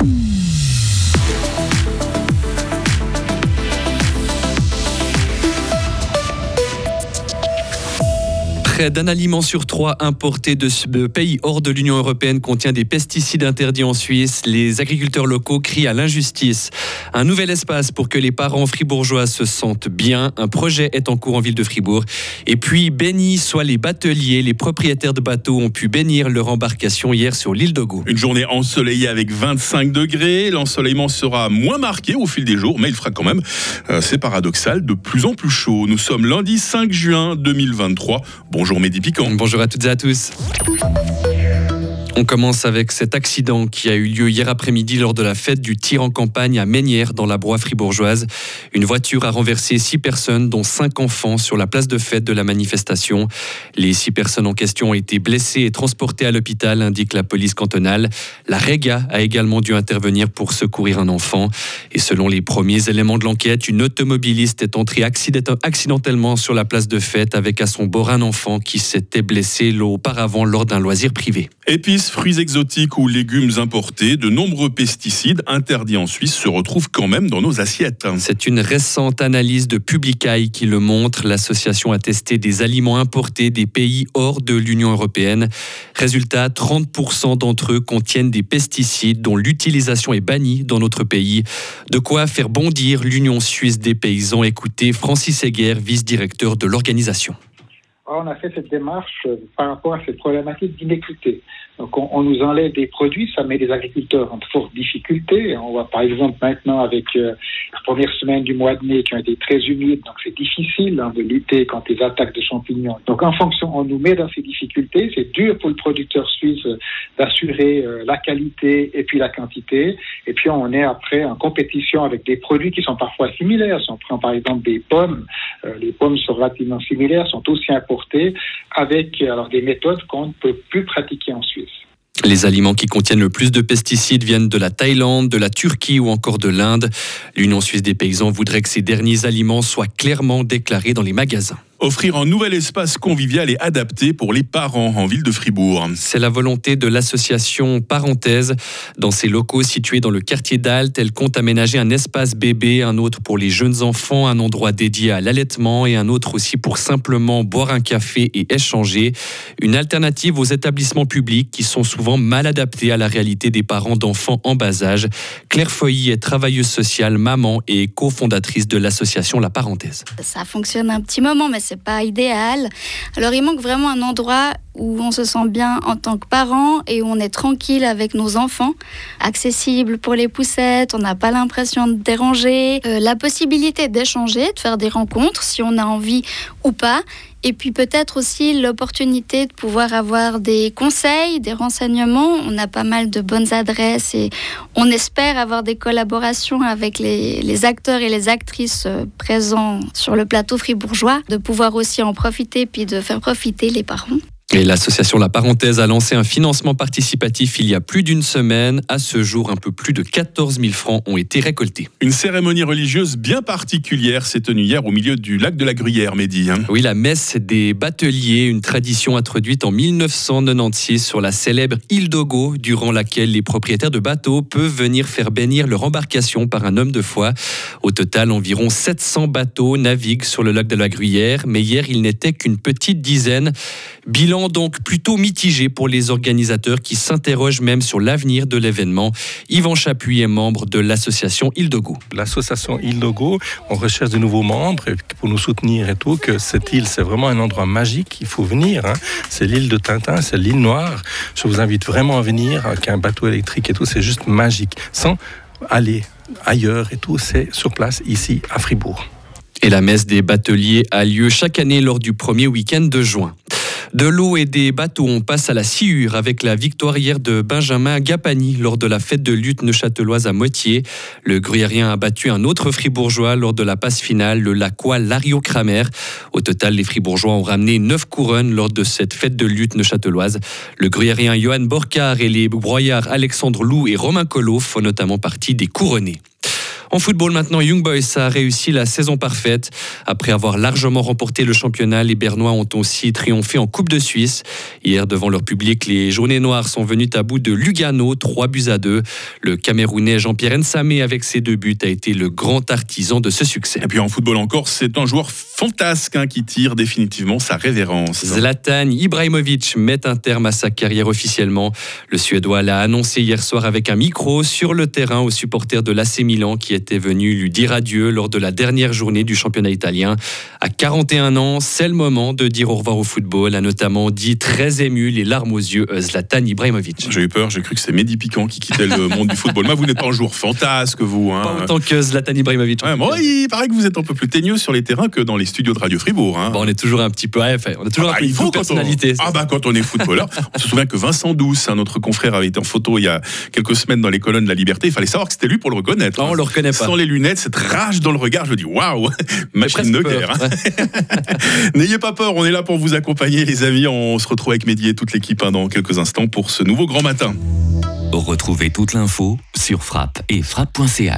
Hum. Près d'un aliment sur trois importé de pays hors de l'Union européenne contient des pesticides interdits en Suisse. Les agriculteurs locaux crient à l'injustice. Un nouvel espace pour que les parents fribourgeois se sentent bien. Un projet est en cours en ville de Fribourg. Et puis, bénis soit les bateliers, les propriétaires de bateaux ont pu bénir leur embarcation hier sur l'île de. Une journée ensoleillée avec 25 degrés. L'ensoleillement sera moins marqué au fil des jours, mais il fera quand même, euh, c'est paradoxal, de plus en plus chaud. Nous sommes lundi 5 juin 2023. Bonjour Bonjour Mehdi Piquant. Bonjour à toutes et à tous. On commence avec cet accident qui a eu lieu hier après-midi lors de la fête du tir en campagne à Ménières dans la Broye fribourgeoise. Une voiture a renversé six personnes, dont cinq enfants, sur la place de fête de la manifestation. Les six personnes en question ont été blessées et transportées à l'hôpital, indique la police cantonale. La Rega a également dû intervenir pour secourir un enfant. Et selon les premiers éléments de l'enquête, une automobiliste est entrée accidentellement sur la place de fête avec à son bord un enfant qui s'était blessé auparavant lors d'un loisir privé. Épices, fruits exotiques ou légumes importés, de nombreux pesticides interdits en Suisse se retrouvent quand même dans nos assiettes. C'est une récente analyse de Publicaille qui le montre. L'association a testé des aliments importés des pays hors de l'Union européenne. Résultat, 30% d'entre eux contiennent des pesticides dont l'utilisation est bannie dans notre pays. De quoi faire bondir l'Union suisse des paysans. Écoutez Francis Heger, vice-directeur de l'organisation. On a fait cette démarche euh, par rapport à cette problématique d'inéquité. Donc on, nous enlève des produits, ça met les agriculteurs en forte difficulté. On voit par exemple maintenant avec euh, la première semaine du mois de mai qui ont été très humides, donc c'est difficile hein, de lutter contre les attaques de champignons. Donc en fonction, on nous met dans ces difficultés. C'est dur pour le producteur suisse euh, d'assurer euh, la qualité et puis la quantité. Et puis on est après en compétition avec des produits qui sont parfois similaires. Si on prend par exemple des pommes, les pommes sont relativement similaires, sont aussi importées avec alors des méthodes qu'on ne peut plus pratiquer en Suisse. Les aliments qui contiennent le plus de pesticides viennent de la Thaïlande, de la Turquie ou encore de l'Inde. L'Union suisse des paysans voudrait que ces derniers aliments soient clairement déclarés dans les magasins offrir un nouvel espace convivial et adapté pour les parents en ville de Fribourg. C'est la volonté de l'association Parenthèse. Dans ses locaux situés dans le quartier d'Alt, elle compte aménager un espace bébé, un autre pour les jeunes enfants, un endroit dédié à l'allaitement et un autre aussi pour simplement boire un café et échanger. Une alternative aux établissements publics qui sont souvent mal adaptés à la réalité des parents d'enfants en bas âge. Claire Foy est travailleuse sociale, maman et cofondatrice de l'association La Parenthèse. Ça fonctionne un petit moment, mais c'est pas idéal. Alors il manque vraiment un endroit où on se sent bien en tant que parent et où on est tranquille avec nos enfants, accessible pour les poussettes, on n'a pas l'impression de déranger, euh, la possibilité d'échanger, de faire des rencontres si on a envie ou pas, et puis peut-être aussi l'opportunité de pouvoir avoir des conseils, des renseignements. On a pas mal de bonnes adresses et on espère avoir des collaborations avec les, les acteurs et les actrices euh, présents sur le plateau fribourgeois, de pouvoir aussi en profiter puis de faire profiter les parents. Et l'association La Parenthèse a lancé un financement participatif il y a plus d'une semaine. À ce jour, un peu plus de 14 000 francs ont été récoltés. Une cérémonie religieuse bien particulière s'est tenue hier au milieu du lac de la Gruyère, Mehdi. Hein. Oui, la messe des bateliers, une tradition introduite en 1996 sur la célèbre île d'Ogo, durant laquelle les propriétaires de bateaux peuvent venir faire bénir leur embarcation par un homme de foi. Au total, environ 700 bateaux naviguent sur le lac de la Gruyère, mais hier, il n'était qu'une petite dizaine. Bilan donc plutôt mitigé pour les organisateurs qui s'interrogent même sur l'avenir de l'événement. Yvan Chapuis est membre de l'association Île-de-Go. L'association Île-de-Go, on recherche de nouveaux membres pour nous soutenir et tout, que cette île, c'est vraiment un endroit magique, il faut venir. Hein. C'est l'île de Tintin, c'est l'île Noire. Je vous invite vraiment à venir, avec un bateau électrique et tout, c'est juste magique. Sans aller ailleurs et tout, c'est sur place, ici, à Fribourg. Et la messe des bateliers a lieu chaque année lors du premier week-end de juin. De l'eau et des bateaux, on passe à la sciure avec la victoire hier de Benjamin Gapani lors de la fête de lutte neuchâteloise à Moitié. Le gruyérien a battu un autre fribourgeois lors de la passe finale, le Lacois Lario Kramer. Au total, les fribourgeois ont ramené neuf couronnes lors de cette fête de lutte neuchâteloise. Le gruyérien Johan Borcard et les broyards Alexandre Lou et Romain Collot font notamment partie des couronnés. En football maintenant, Young Boys a réussi la saison parfaite. Après avoir largement remporté le championnat, les Bernois ont aussi triomphé en Coupe de Suisse. Hier, devant leur public, les Journées Noires sont venus à bout de Lugano, 3 buts à 2. Le Camerounais Jean-Pierre Nsamé, avec ses deux buts, a été le grand artisan de ce succès. Et puis en football encore, c'est un joueur fantasque hein, qui tire définitivement sa révérence. Zlatan Ibrahimovic met un terme à sa carrière officiellement. Le Suédois l'a annoncé hier soir avec un micro sur le terrain aux supporters de l'AC Milan qui était venu lui dire adieu lors de la dernière journée du championnat italien. À 41 ans, c'est le moment de dire au revoir au football, a notamment dit très ému, les larmes aux yeux, Zlatan Ibrahimovic. J'ai eu peur, j'ai cru que c'était Mehdi Piquant qui quittait le monde du football. Mais vous n'êtes pas un joueur fantasque, vous. Hein. Pas autant que Zlatan Ibrahimovic. Ouais, moi, il paraît que vous êtes un peu plus teigneux sur les terrains que dans les studios de Radio Fribourg. Hein. Bon, on est toujours un petit peu, ouais, on a toujours Ah un bah, peu il une faut double quand on- personnalité. Ah bah quand on est footballeur, on se souvient que Vincent Douce, un notre confrère, avait été en photo il y a quelques semaines dans les colonnes de la Liberté. Il fallait savoir que c'était lui pour le reconnaître. Non, on le reconnaît pas. Sans les lunettes, cette rage dans le regard, je dis waouh, machine de guerre. hein. N'ayez pas peur, on est là pour vous accompagner, les amis. On se retrouve avec Mehdi et toute l'équipe hein, dans quelques instants pour ce nouveau grand matin. Retrouvez toute l'info sur frappe et frappe.ch.